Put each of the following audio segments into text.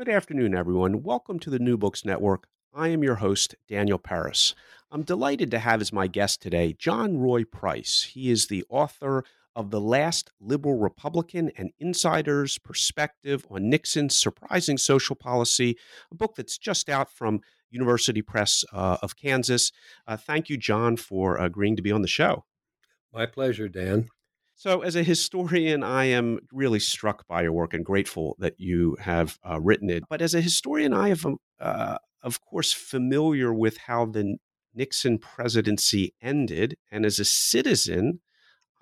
Good afternoon, everyone. Welcome to the New Books Network. I am your host, Daniel Peris. I'm delighted to have as my guest today John Roy Price. He is the author of The Last Liberal Republican and Insider's Perspective on Nixon's Surprising Social Policy, a book that's just out from University Press uh, of Kansas. Uh, thank you, John, for agreeing to be on the show. My pleasure, Dan. So, as a historian, I am really struck by your work and grateful that you have uh, written it. But as a historian, I am, uh, of course, familiar with how the Nixon presidency ended. And as a citizen,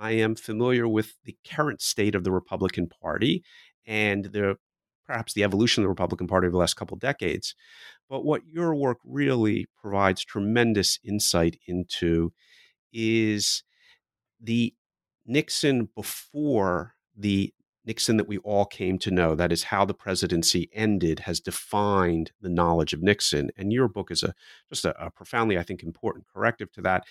I am familiar with the current state of the Republican Party and the perhaps the evolution of the Republican Party over the last couple of decades. But what your work really provides tremendous insight into is the Nixon before the Nixon that we all came to know, that is how the presidency ended, has defined the knowledge of Nixon. And your book is a just a, a profoundly, I think, important corrective to that.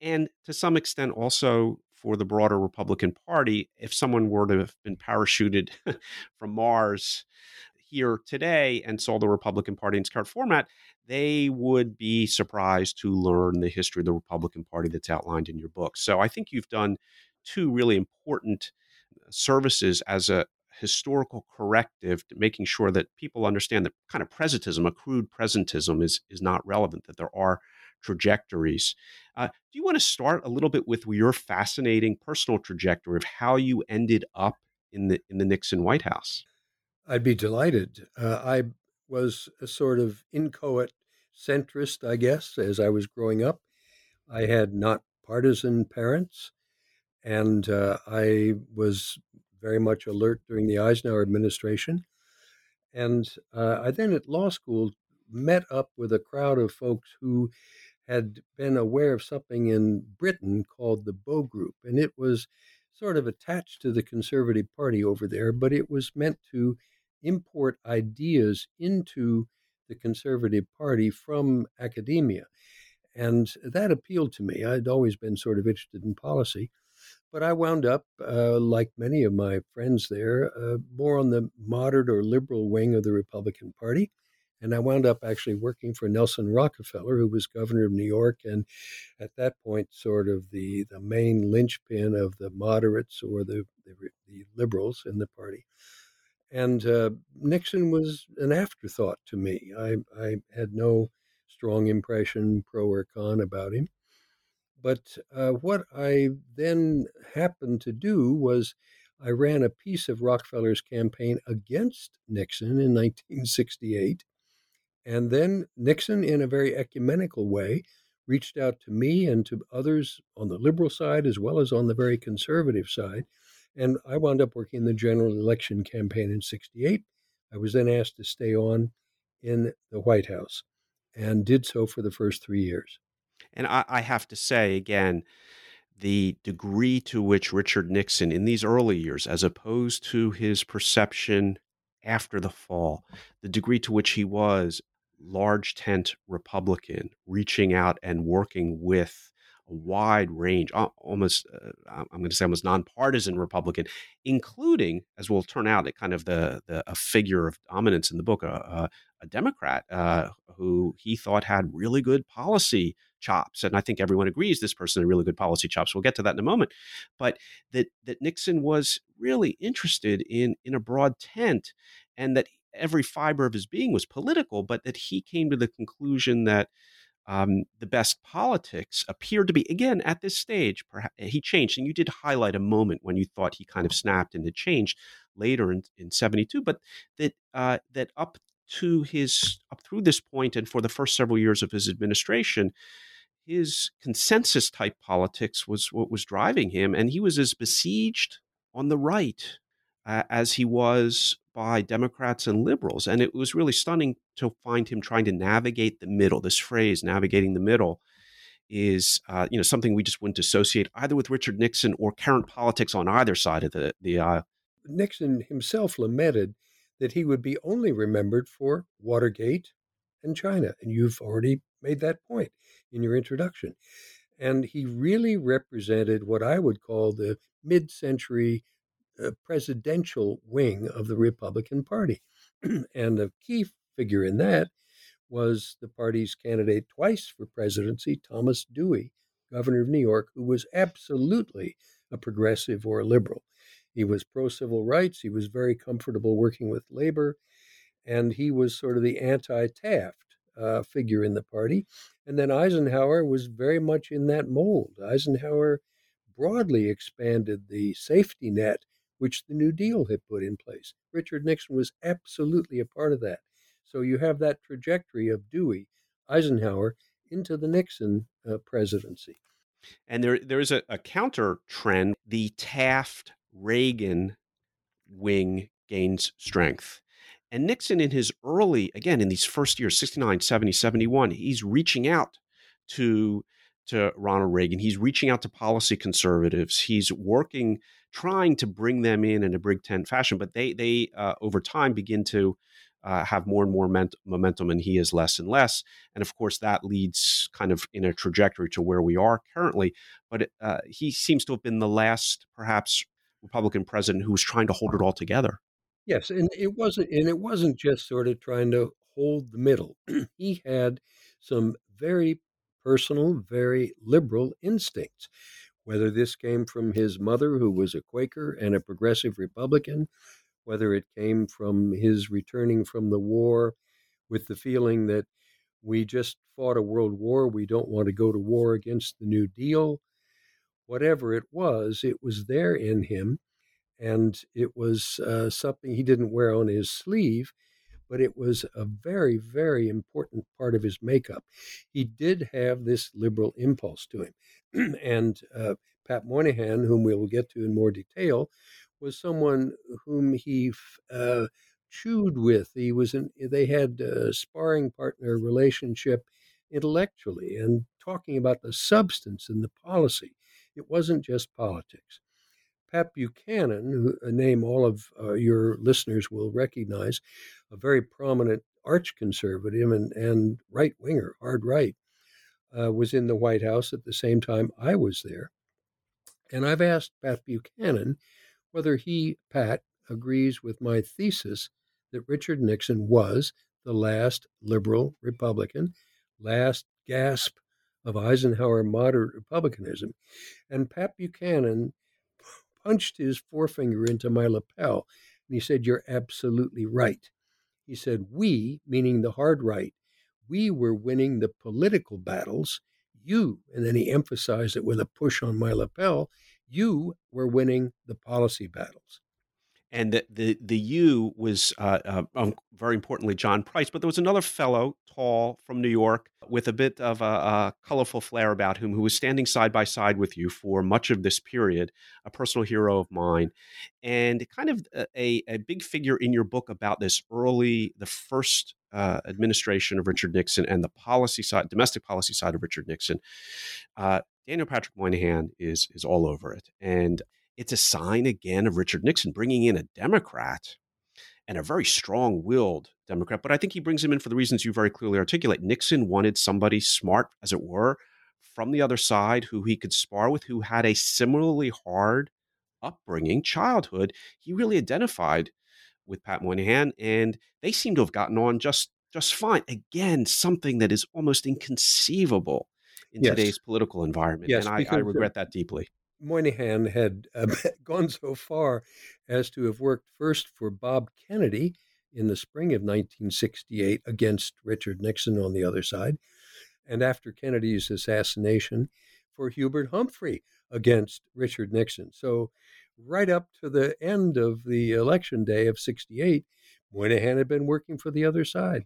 And to some extent, also for the broader Republican Party, if someone were to have been parachuted from Mars here today and saw the Republican Party in its current format, they would be surprised to learn the history of the Republican Party that's outlined in your book. So I think you've done two really important uh, services as a historical corrective to making sure that people understand that kind of presentism, a crude presentism, is is not relevant. That there are trajectories. Uh, do you want to start a little bit with your fascinating personal trajectory of how you ended up in the in the Nixon White House? I'd be delighted. Uh, I was a sort of inchoate centrist, I guess, as I was growing up. I had not partisan parents. And uh, I was very much alert during the Eisenhower administration. And uh, I then at law school met up with a crowd of folks who had been aware of something in Britain called the Bow Group. And it was sort of attached to the Conservative Party over there, but it was meant to import ideas into the Conservative Party from academia. And that appealed to me. I'd always been sort of interested in policy. But I wound up, uh, like many of my friends there, uh, more on the moderate or liberal wing of the Republican Party. And I wound up actually working for Nelson Rockefeller, who was governor of New York, and at that point, sort of the, the main linchpin of the moderates or the, the, the liberals in the party. And uh, Nixon was an afterthought to me. I, I had no strong impression, pro or con, about him. But uh, what I then happened to do was I ran a piece of Rockefeller's campaign against Nixon in 1968. And then Nixon, in a very ecumenical way, reached out to me and to others on the liberal side as well as on the very conservative side. And I wound up working in the general election campaign in 68. I was then asked to stay on in the White House and did so for the first three years. And I, I have to say again, the degree to which Richard Nixon in these early years, as opposed to his perception after the fall, the degree to which he was large tent Republican, reaching out and working with a wide range, almost, uh, I'm going to say almost nonpartisan Republican, including, as will turn out, a kind of the, the a figure of dominance in the book, a, a Democrat uh, who he thought had really good policy chops. And I think everyone agrees this person had really good policy chops. We'll get to that in a moment. But that that Nixon was really interested in in a broad tent and that every fiber of his being was political, but that he came to the conclusion that um, the best politics appeared to be again at this stage. Perhaps he changed, and you did highlight a moment when you thought he kind of snapped and had changed later in, in 72 but that uh, that up to his up through this point and for the first several years of his administration his consensus type politics was what was driving him, and he was as besieged on the right uh, as he was by Democrats and liberals. And it was really stunning to find him trying to navigate the middle. This phrase, navigating the middle, is uh, you know something we just wouldn't associate either with Richard Nixon or current politics on either side of the, the aisle. Nixon himself lamented that he would be only remembered for Watergate and China. And you've already made that point in your introduction. And he really represented what I would call the mid century uh, presidential wing of the Republican Party. and a key figure in that was the party's candidate twice for presidency, Thomas Dewey, governor of New York, who was absolutely a progressive or a liberal. He was pro civil rights. He was very comfortable working with labor. And he was sort of the anti Taft uh, figure in the party. And then Eisenhower was very much in that mold. Eisenhower broadly expanded the safety net which the New Deal had put in place. Richard Nixon was absolutely a part of that. So you have that trajectory of Dewey, Eisenhower into the Nixon uh, presidency. And there there is a, a counter trend. The Taft Reagan wing gains strength. And Nixon, in his early, again, in these first years, 69, 70, 71, he's reaching out to, to Ronald Reagan. He's reaching out to policy conservatives. He's working, trying to bring them in in a big tent fashion. But they, they uh, over time, begin to uh, have more and more ment- momentum, and he is less and less. And of course, that leads kind of in a trajectory to where we are currently. But uh, he seems to have been the last, perhaps, Republican president who was trying to hold it all together. Yes, and it wasn't, and it wasn't just sort of trying to hold the middle. he had some very personal, very liberal instincts. Whether this came from his mother, who was a Quaker and a progressive Republican, whether it came from his returning from the war with the feeling that we just fought a world war, we don't want to go to war against the New Deal. Whatever it was, it was there in him. And it was uh, something he didn't wear on his sleeve, but it was a very, very important part of his makeup. He did have this liberal impulse to him. and uh, Pat Moynihan, whom we will get to in more detail, was someone whom he uh, chewed with. He was in, they had a sparring partner relationship intellectually and talking about the substance and the policy. It wasn't just politics. Pat Buchanan, a name all of uh, your listeners will recognize, a very prominent arch conservative and, and right winger, hard right, uh, was in the White House at the same time I was there. And I've asked Pat Buchanan whether he, Pat, agrees with my thesis that Richard Nixon was the last liberal Republican, last gasp of Eisenhower moderate republicanism. And Pat Buchanan punched his forefinger into my lapel and he said, You're absolutely right. He said, We, meaning the hard right, we were winning the political battles. You, and then he emphasized it with a push on my lapel, you were winning the policy battles. And the the, the you was uh, uh, um, very importantly John Price, but there was another fellow, tall from New York, with a bit of a, a, colorful flair about him, who was standing side by side with you for much of this period, a personal hero of mine, and kind of a, a big figure in your book about this early, the first uh, administration of Richard Nixon and the policy side, domestic policy side of Richard Nixon. Uh, Daniel Patrick Moynihan is is all over it, and it's a sign again of Richard Nixon bringing in a Democrat and a very strong-willed Democrat. But I think he brings him in for the reasons you very clearly articulate. Nixon wanted somebody smart, as it were, from the other side who he could spar with, who had a similarly hard upbringing, childhood. He really identified with Pat Moynihan, and they seem to have gotten on just just fine. Again, something that is almost inconceivable in yes. today's political environment. Yes, and I, I uh, regret that deeply. Moynihan had uh, gone so far as to have worked first for Bob Kennedy in the spring of 1968 against Richard Nixon on the other side, and after Kennedy's assassination for Hubert Humphrey against Richard Nixon. So, right up to the end of the election day of 68, Moynihan had been working for the other side.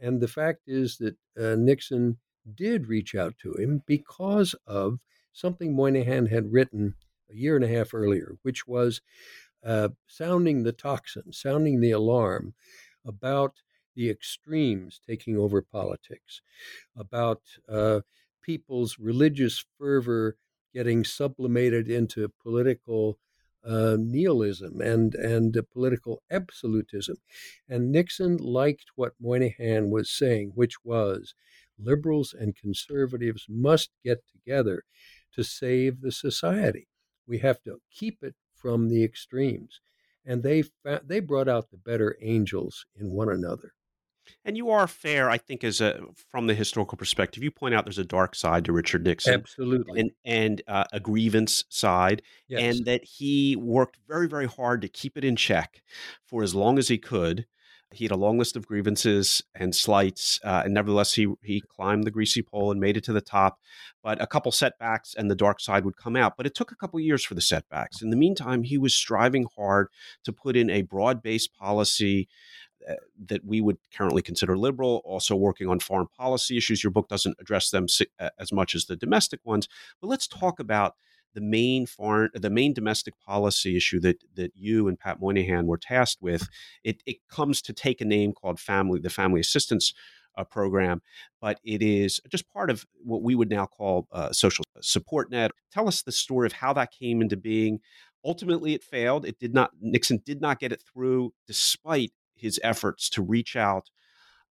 And the fact is that uh, Nixon did reach out to him because of something Moynihan had written a year and a half earlier, which was uh, sounding the tocsin, sounding the alarm about the extremes taking over politics, about uh, people's religious fervor getting sublimated into political uh, nihilism and and political absolutism. And Nixon liked what Moynihan was saying, which was liberals and conservatives must get together to save the society. We have to keep it from the extremes. And they they brought out the better angels in one another. And you are fair, I think, as a from the historical perspective. You point out there's a dark side to Richard Nixon, absolutely, and and uh, a grievance side, yes. and that he worked very very hard to keep it in check for as long as he could. He had a long list of grievances and slights, uh, and nevertheless, he he climbed the greasy pole and made it to the top. But a couple setbacks, and the dark side would come out. But it took a couple years for the setbacks. In the meantime, he was striving hard to put in a broad based policy uh, that we would currently consider liberal, also working on foreign policy issues. Your book doesn't address them uh, as much as the domestic ones, but let's talk about the main foreign, the main domestic policy issue that that you and Pat Moynihan were tasked with. It, it comes to take a name called family, the Family Assistance uh, Program, but it is just part of what we would now call uh, social support net. Tell us the story of how that came into being. Ultimately, it failed. It did not. Nixon did not get it through, despite his efforts to reach out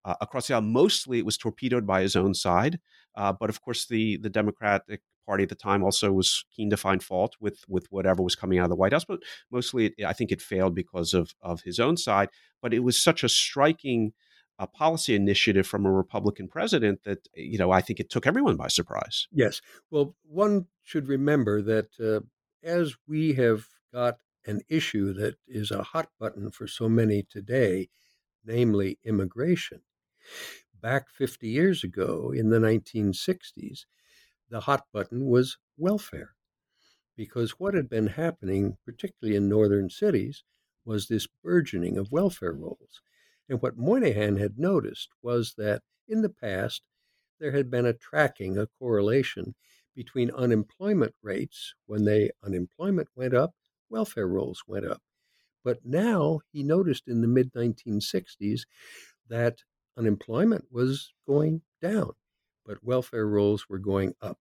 uh, across the aisle. Mostly, it was torpedoed by his own side, uh, but of course, the the Democratic Party at the time also was keen to find fault with with whatever was coming out of the White House. But mostly, it, I think it failed because of of his own side. But it was such a striking uh, policy initiative from a Republican president that you know I think it took everyone by surprise. Yes. Well, one should remember that uh, as we have got an issue that is a hot button for so many today, namely immigration. Back 50 years ago in the 1960s, the hot button was welfare. Because what had been happening, particularly in northern cities, was this burgeoning of welfare rolls. And what Moynihan had noticed was that in the past, there had been a tracking, a correlation between unemployment rates when the unemployment went up welfare rolls went up. But now he noticed in the mid 1960s that unemployment was going down, but welfare rolls were going up.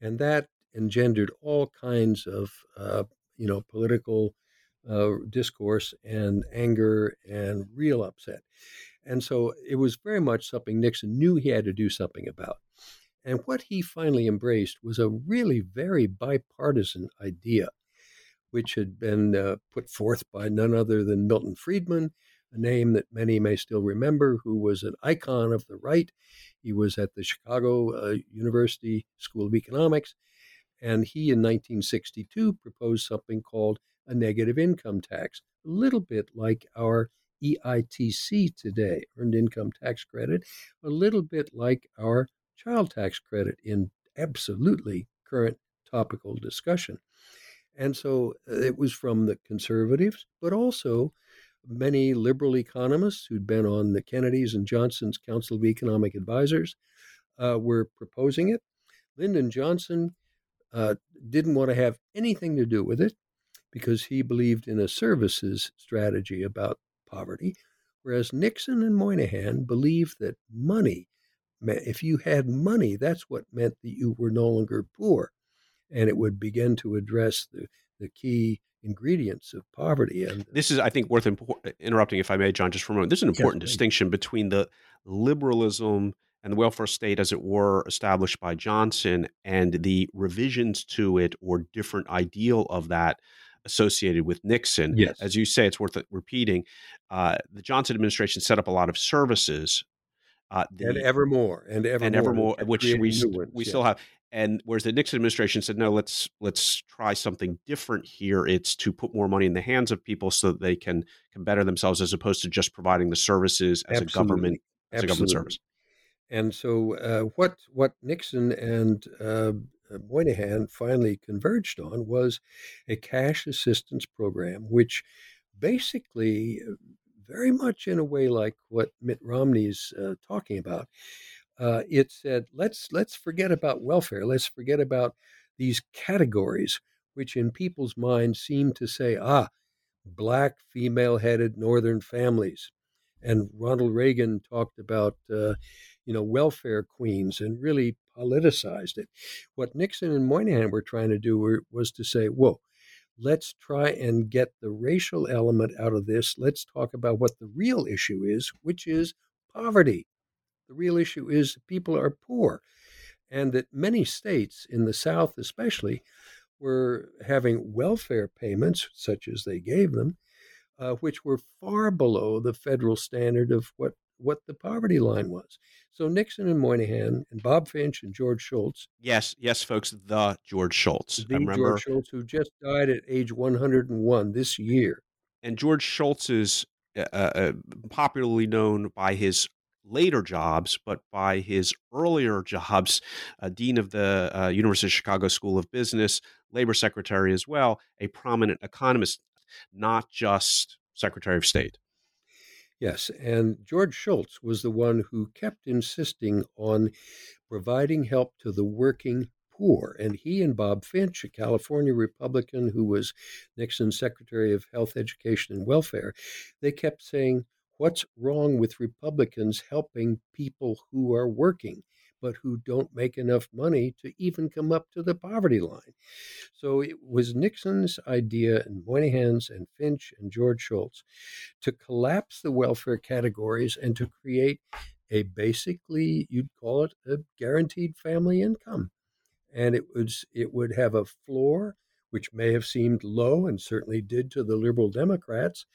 And that engendered all kinds of, uh, you know, political uh, discourse and anger and real upset. And so it was very much something Nixon knew he had to do something about. And what he finally embraced was a really very bipartisan idea which had been uh, put forth by none other than Milton Friedman, a name that many may still remember, who was an icon of the right. He was at the Chicago uh, University School of Economics, and he in 1962 proposed something called a negative income tax, a little bit like our EITC today, Earned Income Tax Credit, a little bit like our child tax credit in absolutely current topical discussion. And so uh, it was from the conservatives, but also many liberal economists who'd been on the Kennedys and Johnson's Council of Economic Advisors uh, were proposing it. Lyndon Johnson uh, didn't want to have anything to do with it because he believed in a services strategy about poverty, whereas Nixon and Moynihan believed that money, if you had money, that's what meant that you were no longer poor and it would begin to address the, the key ingredients of poverty. And this is, I think, worth impor- interrupting, if I may, John, just for a moment. There's an important yes, distinction between the liberalism and the welfare state, as it were, established by Johnson, and the revisions to it or different ideal of that associated with Nixon. Yes. As you say, it's worth repeating. Uh, the Johnson administration set up a lot of services. Uh, the, and evermore, and evermore, and evermore, which we we still have and whereas the Nixon administration said, no, let's let's try something different here. It's to put more money in the hands of people so that they can can better themselves, as opposed to just providing the services as Absolutely. a government as Absolutely. a government service. And so, uh, what what Nixon and uh, Moynihan finally converged on was a cash assistance program, which basically, uh, very much in a way like what Mitt Romney's uh, talking about, uh, it said, let's let's forget about welfare. Let's forget about these categories, which in people's minds seem to say, ah, black female headed northern families. And Ronald Reagan talked about, uh, you know, welfare queens and really politicized it. What Nixon and Moynihan were trying to do were, was to say, whoa, let's try and get the racial element out of this. Let's talk about what the real issue is, which is poverty. The real issue is people are poor. And that many states, in the South especially, were having welfare payments, such as they gave them, uh, which were far below the federal standard of what, what the poverty line was. So Nixon and Moynihan and Bob Finch and George Shultz. Yes, yes, folks, the George Shultz. The remember, George Shultz, who just died at age 101 this year. And George Shultz is uh, uh, popularly known by his later jobs, but by his earlier jobs, uh, dean of the uh, University of Chicago School of Business, labor secretary as well, a prominent economist, not just secretary of state. Yes, and George Shultz was the one who kept insisting on providing help to the working poor. And he and Bob Finch, a California Republican who was Nixon's Secretary of Health, Education, and Welfare, they kept saying, What's wrong with Republicans helping people who are working? but who don't make enough money to even come up to the poverty line. So it was Nixon's idea, and Moynihan's, and Finch, and George Shultz, to collapse the welfare categories and to create a basically, you'd call it a guaranteed family income. And it was it would have a floor which may have seemed low and certainly did to the liberal Democrats,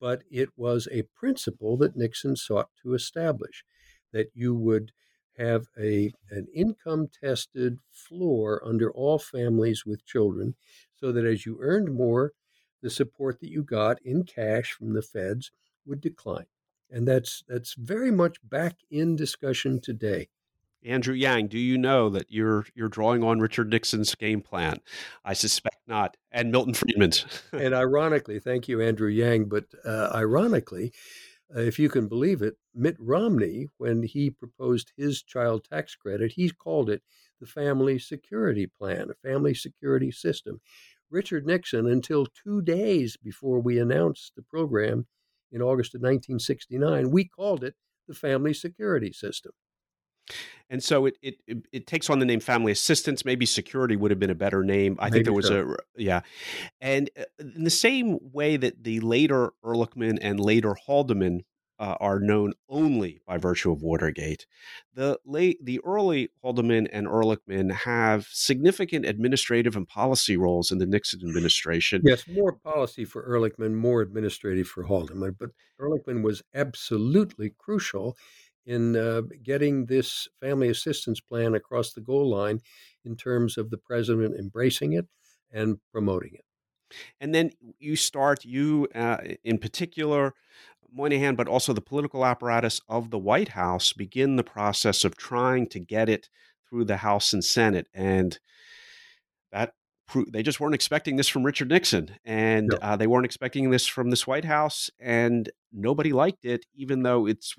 but it was a principle that Nixon sought to establish that you would have a, an income tested floor under all families with children so that as you earned more, the support that you got in cash from the feds would decline. And that's that's very much back in discussion today. Andrew Yang, do you know that you're you're drawing on Richard Nixon's game plan? I suspect not, and Milton Friedman's. and ironically, thank you, Andrew Yang, but uh, ironically, uh, if you can believe it, Mitt Romney, when he proposed his child tax credit, he called it the Family Security Plan, a family security system. Richard Nixon, until two days before we announced the program in August of 1969, we called it the Family Security System. And so it, it it takes on the name family assistance. Maybe security would have been a better name. I Maybe think there was so. a yeah, and uh, in the same way that the later Ehrlichman and later Haldeman uh, are known only by virtue of Watergate. The late, the early Haldeman and Ehrlichman have significant administrative and policy roles in the Nixon administration. Yes, more policy for Ehrlichman, more administrative for Haldeman, but Ehrlichman was absolutely crucial in uh, getting this family assistance plan across the goal line in terms of the president embracing it and promoting it. And then you start, you uh, in particular, Moynihan, but also the political apparatus of the White House begin the process of trying to get it through the House and Senate. And that they just weren't expecting this from Richard Nixon, and no. uh, they weren't expecting this from this White House, and nobody liked it, even though it's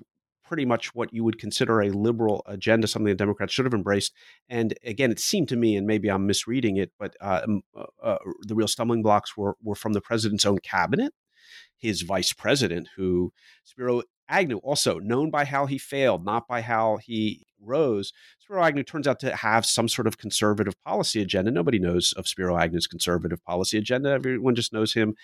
pretty much what you would consider a liberal agenda, something the Democrats should have embraced. And again, it seemed to me, and maybe I'm misreading it, but uh, uh, uh, the real stumbling blocks were were from the president's own cabinet, his vice president, who Spiro Agnew, also known by how he failed, not by how he rose. Spiro Agnew turns out to have some sort of conservative policy agenda. Nobody knows of Spiro Agnew's conservative policy agenda. Everyone just knows him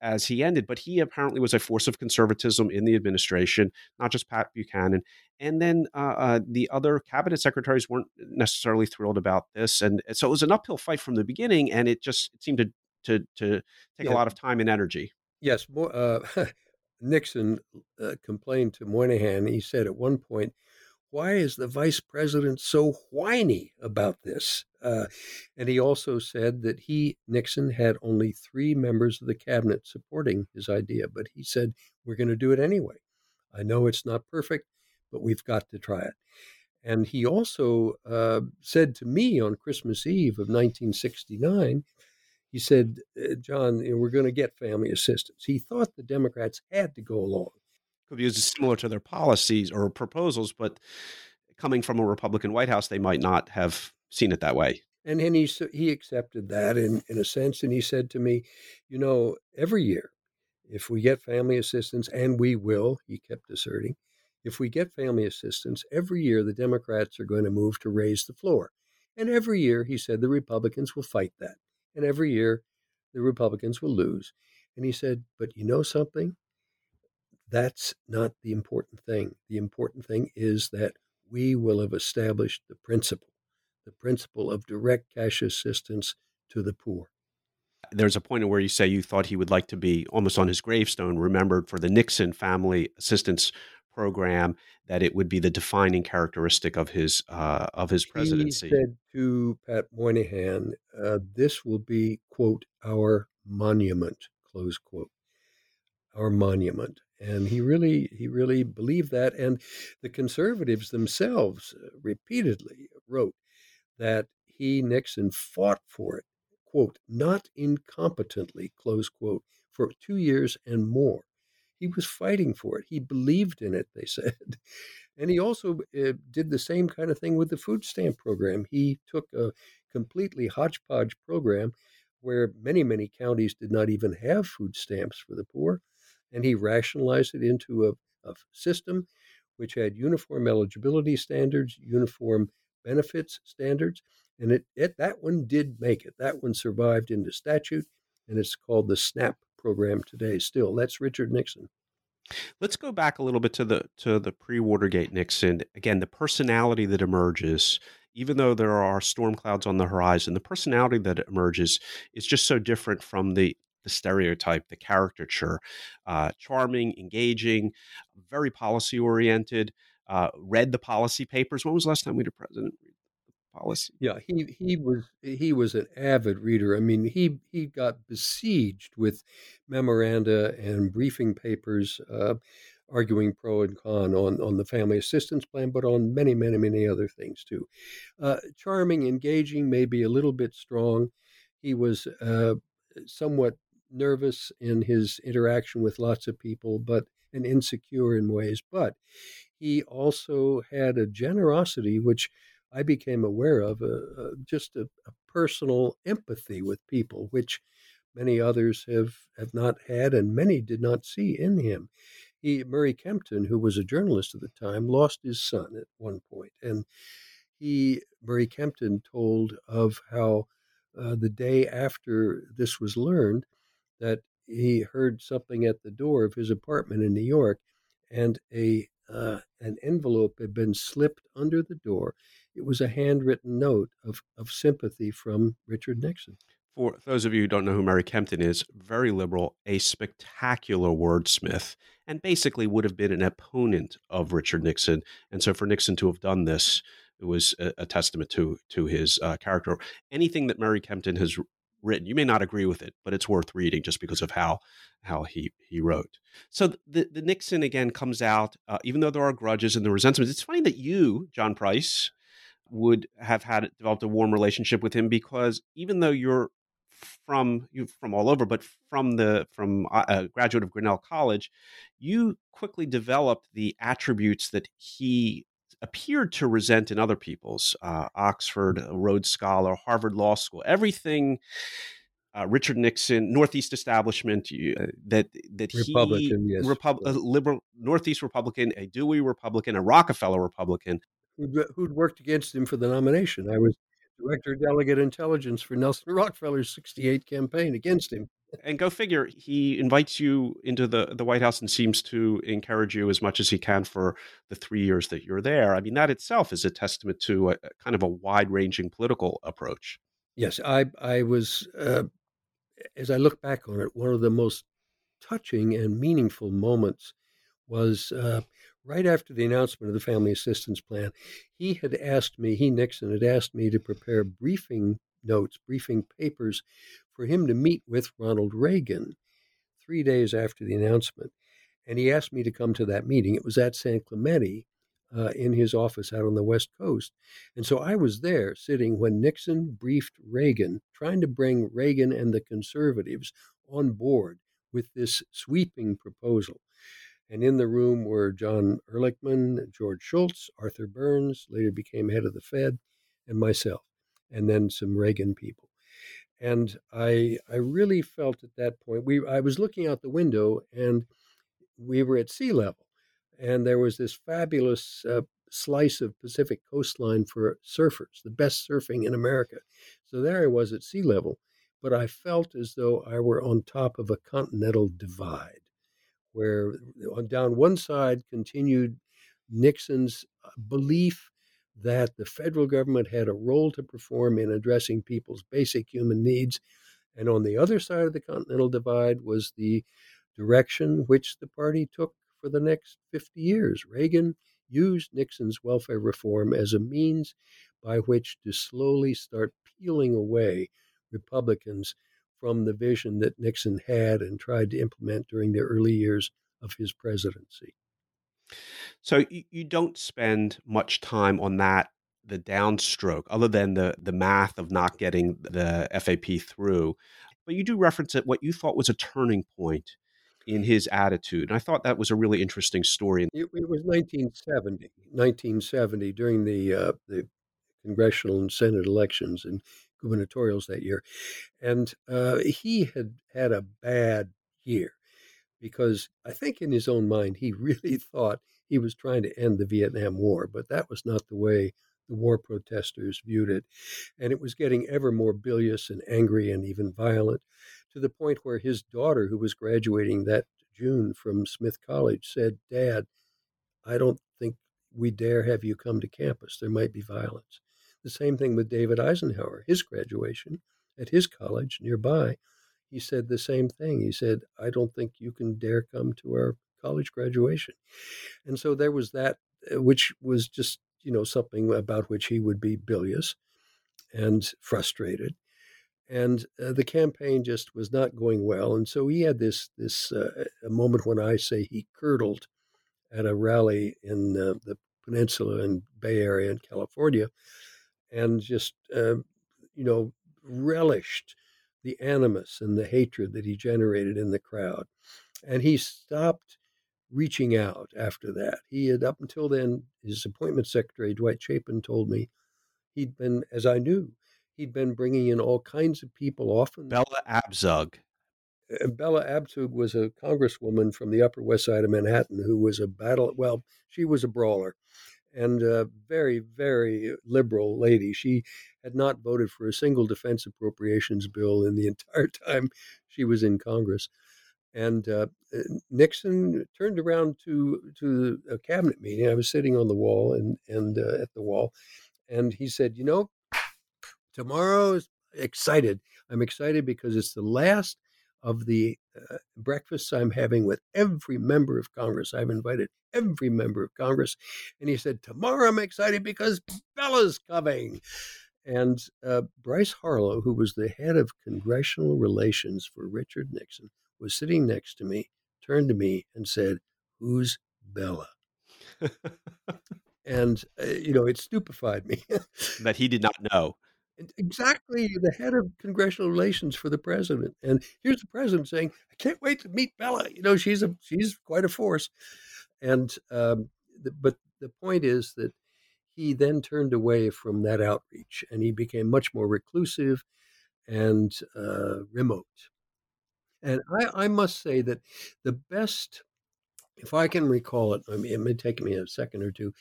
as he ended. But he apparently was a force of conservatism in the administration, not just Pat Buchanan. And then uh, uh, the other cabinet secretaries weren't necessarily thrilled about this, and so it was an uphill fight from the beginning. And it just it seemed to to to take yeah. a lot of time and energy. Yes, uh, Nixon uh, complained to Moynihan. He said at one point, "Why is the vice president so whiny about this?" Uh, and he also said that he Nixon had only three members of the cabinet supporting his idea, but he said, "We're going to do it anyway. I know it's not perfect, but we've got to try it." And he also uh, said to me on Christmas Eve of 1969 he said, uh, John, we're going to get family assistance. He thought the Democrats had to go along. Because it's similar to their policies or proposals, but coming from a Republican White House, they might not have seen it that way. And then he, he accepted that in, in a sense. And he said to me, You know, every year, if we get family assistance, and we will, he kept asserting, if we get family assistance, every year the Democrats are going to move to raise the floor. And every year, he said, the Republicans will fight that. And every year, the Republicans will lose. And he said, But you know something? That's not the important thing. The important thing is that we will have established the principle, the principle of direct cash assistance to the poor. There's a point where you say you thought he would like to be almost on his gravestone remembered for the Nixon family assistance program that it would be the defining characteristic of his uh, of his presidency. He said to Pat Moynihan, uh, "This will be quote our monument." Close quote. Our monument, and he really he really believed that. And the conservatives themselves uh, repeatedly wrote that he Nixon fought for it, quote, not incompetently, close quote, for two years and more. He was fighting for it. He believed in it, they said. And he also uh, did the same kind of thing with the food stamp program. He took a completely hodgepodge program where many, many counties did not even have food stamps for the poor. And he rationalized it into a, a system which had uniform eligibility standards, uniform benefits standards. And it, it that one did make it. That one survived into statute, and it's called the SNAP program today. Still, that's Richard Nixon. Let's go back a little bit to the to the pre-Watergate Nixon. Again, the personality that emerges, even though there are storm clouds on the horizon, the personality that emerges is just so different from the the stereotype, the caricature. Uh, charming, engaging, very policy oriented. Uh, read the policy papers. When was the last time we had a president read policy. Yeah, he he was he was an avid reader. I mean, he he got besieged with memoranda and briefing papers uh, arguing pro and con on on the family assistance plan, but on many many many other things too. Uh, charming, engaging, maybe a little bit strong. He was uh, somewhat nervous in his interaction with lots of people, but and insecure in ways. But he also had a generosity which I became aware of a, a just a, a, personal empathy with people, which many others have, have not had and many did not see in him. He, Murray Kempton, who was a journalist at the time, lost his son at one point, and he, Murray Kempton, told of how uh, the day after this was learned that he heard something at the door of his apartment in New York, and a uh, an envelope had been slipped under the door it was a handwritten note of, of sympathy from Richard Nixon. For those of you who don't know who Murray Kempton is, very liberal, a spectacular wordsmith, and basically would have been an opponent of Richard Nixon. And so for Nixon to have done this, it was a, a testament to to his uh, character. Anything that Murray Kempton has written, you may not agree with it, but it's worth reading just because of how how he he wrote. So the the Nixon again comes out, uh, even though there are grudges and the resentments. It's funny that you, John Price, would have had developed a warm relationship with him because even though you're from you from all over, but from the from uh, a graduate of Grinnell College, you quickly developed the attributes that he appeared to resent in other people's uh, Oxford, Rhodes Scholar, Harvard Law School, everything. Uh, Richard Nixon, Northeast establishment, uh, that that Republican, he, yes, Repub- a liberal Northeast Republican, a Dewey Republican, a Rockefeller Republican, who'd, who'd worked against him for the nomination. I was director of delegate intelligence for Nelson Rockefeller's 68 campaign against him. And go figure, he invites you into the, the White House and seems to encourage you as much as he can for the three years that you're there. I mean, that itself is a testament to a, a kind of a wide ranging political approach. Yes, I, I was, uh, as I look back on it, one of the most touching and meaningful moments was uh, right after the announcement of the family assistance plan, he had asked me, he, Nixon, had asked me to prepare briefing notes, briefing papers for him to meet with Ronald Reagan three days after the announcement. And he asked me to come to that meeting. It was at San Clemente uh, in his office out on the West Coast. And so I was there sitting when Nixon briefed Reagan, trying to bring Reagan and the conservatives on board with this sweeping proposal. And in the room were John Ehrlichman, George Shultz, Arthur Burns, later became head of the Fed, and myself. and then some Reagan people. And I I really felt at that point we I was looking out the window and we were at sea level, and there was this fabulous uh, slice of Pacific coastline for surfers, the best surfing in America. So there I was at sea level, but I felt as though I were on top of a continental divide, where on down one side continued Nixon's uh, belief that the federal government had a role to perform in addressing people's basic human needs. And on the other side of the continental divide was the direction which the party took for the next 50 years. Reagan used Nixon's welfare reform as a means by which to slowly start peeling away Republicans from the vision that Nixon had and tried to implement during the early years of his presidency. So you, don't spend much time on that, the downstroke, other than the the math of not getting the FAP through. But you do reference it what you thought was a turning point in his attitude. And I thought that was a really interesting story. It, it was 1970, 1970 during the uh, the congressional and Senate elections and gubernatorials that year, and uh, he had had a bad year because I think in his own mind he really thought he was trying to end the Vietnam War, but that was not the way the war protesters viewed it. And it was getting ever more bilious and angry and even violent to the point where his daughter, who was graduating that June from Smith College, said, Dad, I don't think we dare have you come to campus. There might be violence. The same thing with David Eisenhower, his graduation at his college nearby. He said the same thing. He said, I don't think you can dare come to our college graduation. And so there was that, uh, which was just, you know, something about which he would be bilious and frustrated. And uh, the campaign just was not going well. And so he had this, this uh, a moment when I say he curdled at a rally in uh, the peninsula and Bay Area in California and just, uh, you know, relished the animus and the hatred that he generated in the crowd. And he stopped reaching out after that. He had, up until then, his appointment secretary, Dwight Chapin, told me he'd been, as I knew, he'd been bringing in all kinds of people, often. Bella Abzug. Uh, Bella Abzug was a congresswoman from the Upper West Side of Manhattan who was a battle, well, she was a brawler and a very, very liberal lady. She had not voted for a single defense appropriations bill in the entire time she was in Congress. And uh, Nixon turned around to to a cabinet meeting. I was sitting on the wall and and uh, at the wall, and he said, "You know, tomorrow is excited. I'm excited because it's the last of the uh, breakfasts I'm having with every member of Congress. I've invited every member of Congress, and he said, tomorrow I'm excited because Bella's coming." And uh, Bryce Harlow, who was the head of congressional relations for Richard Nixon, was sitting next to me, turned to me, and said, Who's Bella? and, uh, you know, it stupefied me. that he did not know. Exactly, the head of congressional relations for the president, and here's the president saying, "I can't wait to meet Bella." You know, she's a she's quite a force, and um, the, but the point is that he then turned away from that outreach, and he became much more reclusive and uh, remote. And I, I must say that the best, if I can recall it, I mean, it may take me a second or two,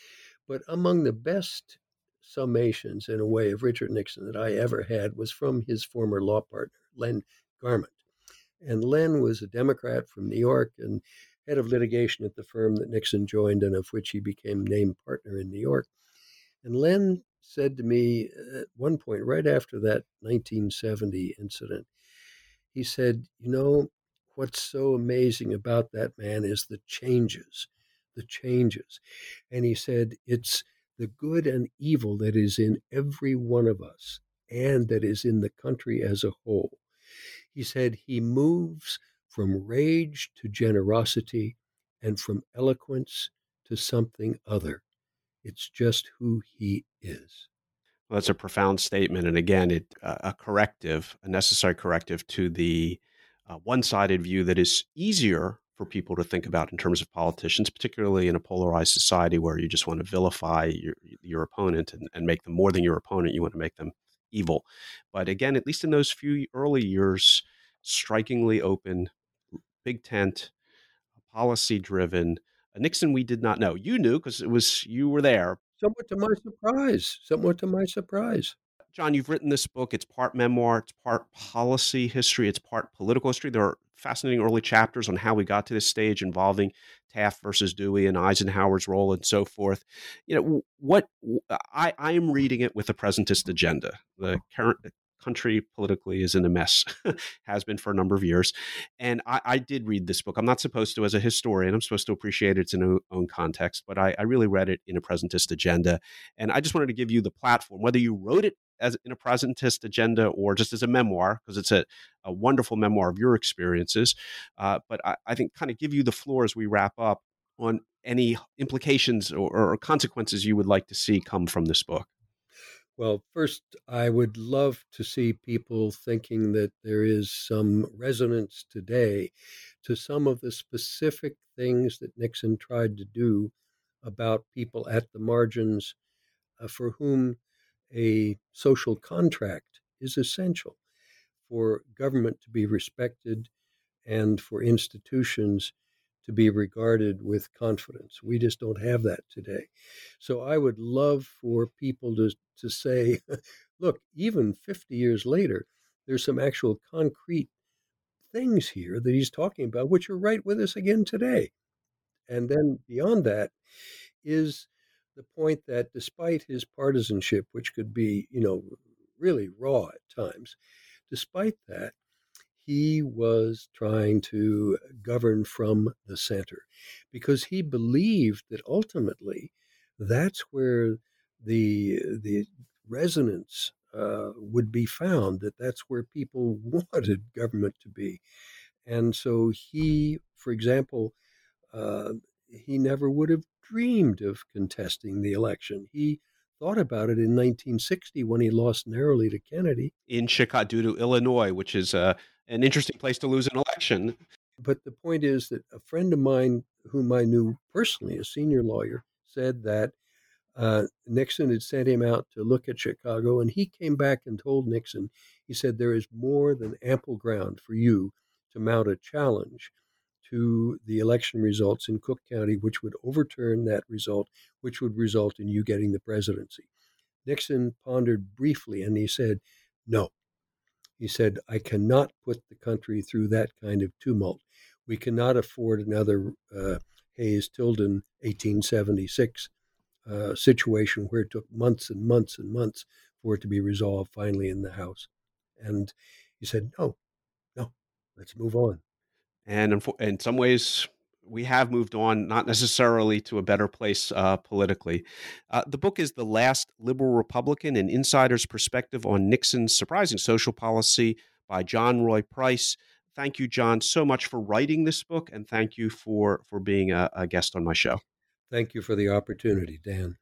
but among the best summations in a way of Richard Nixon that I ever had was from his former law partner, Len Garment. And Len was a Democrat from New York and head of litigation at the firm that Nixon joined and of which he became named partner in New York. And Len said to me at one point, right after that 1970 incident, he said, You know, what's so amazing about that man is the changes, the changes. And he said, It's the good and evil that is in every one of us and that is in the country as a whole. He said, He moves from rage to generosity and from eloquence to something other. It's just who he is. Well, that's a profound statement, and again, it uh, a corrective, a necessary corrective to the uh, one-sided view that is easier for people to think about in terms of politicians, particularly in a polarized society where you just want to vilify your your opponent and, and make them more than your opponent. You want to make them evil. But again, at least in those few early years, strikingly open, big tent, policy driven. Nixon, we did not know. You knew because it was you were there. Somewhat to my surprise. Somewhat to my surprise. John, you've written this book. It's part memoir, it's part policy history, it's part political history. There are fascinating early chapters on how we got to this stage involving Taft versus Dewey and Eisenhower's role and so forth. You know, what I, I am reading it with a presentist agenda. The current country politically is in a mess, has been for a number of years. And I, I, did read this book. I'm not supposed to, as a historian, I'm supposed to appreciate its own, own context, but I, I really read it in a presentist agenda. And I just wanted to give you the platform, whether you wrote it as in a presentist agenda or just as a memoir, because it's a, a wonderful memoir of your experiences. Uh, but I, I think kind of give you the floor as we wrap up on any implications or, or consequences you would like to see come from this book. Well, first, I would love to see people thinking that there is some resonance today to some of the specific things that Nixon tried to do about people at the margins uh, for whom a social contract is essential for government to be respected and for institutions to be regarded with confidence. We just don't have that today. So I would love for people to, to say, look, even 50 years later, there's some actual concrete things here that he's talking about, which are right with us again today. And then beyond that is the point that despite his partisanship, which could be, you know, really raw at times, despite that, he was trying to govern from the center because he believed that ultimately that's where the the resonance uh, would be found that that's where people wanted government to be. And so he for example uh, he never would have dreamed of contesting the election he thought about it in 1960 when he lost narrowly to Kennedy in Chicago due to Illinois, which is uh, an interesting place to lose an election. But the point is that a friend of mine, whom I knew personally, a senior lawyer, said that uh, Nixon had sent him out to look at Chicago, and he came back and told Nixon, he said, There is more than ample ground for you to mount a challenge to the election results in Cook County, which would overturn that result, which would result in you getting the presidency. Nixon pondered briefly and he said, No. He said, I cannot put the country through that kind of tumult. We cannot afford another uh, Hayes Tilden 1876 uh, situation where it took months and months and months for it to be resolved finally in the House. And he said, No, no, let's move on. And in, some ways, we have moved on, not necessarily to a better place uh, politically. Uh, the book is The Last Liberal Republican An Insider's Perspective on Nixon's Surprising Social Policy by John Roy Price. Thank you, John, so much for writing this book, and thank you for, for being a, a guest on my show. Thank you for the opportunity, Dan.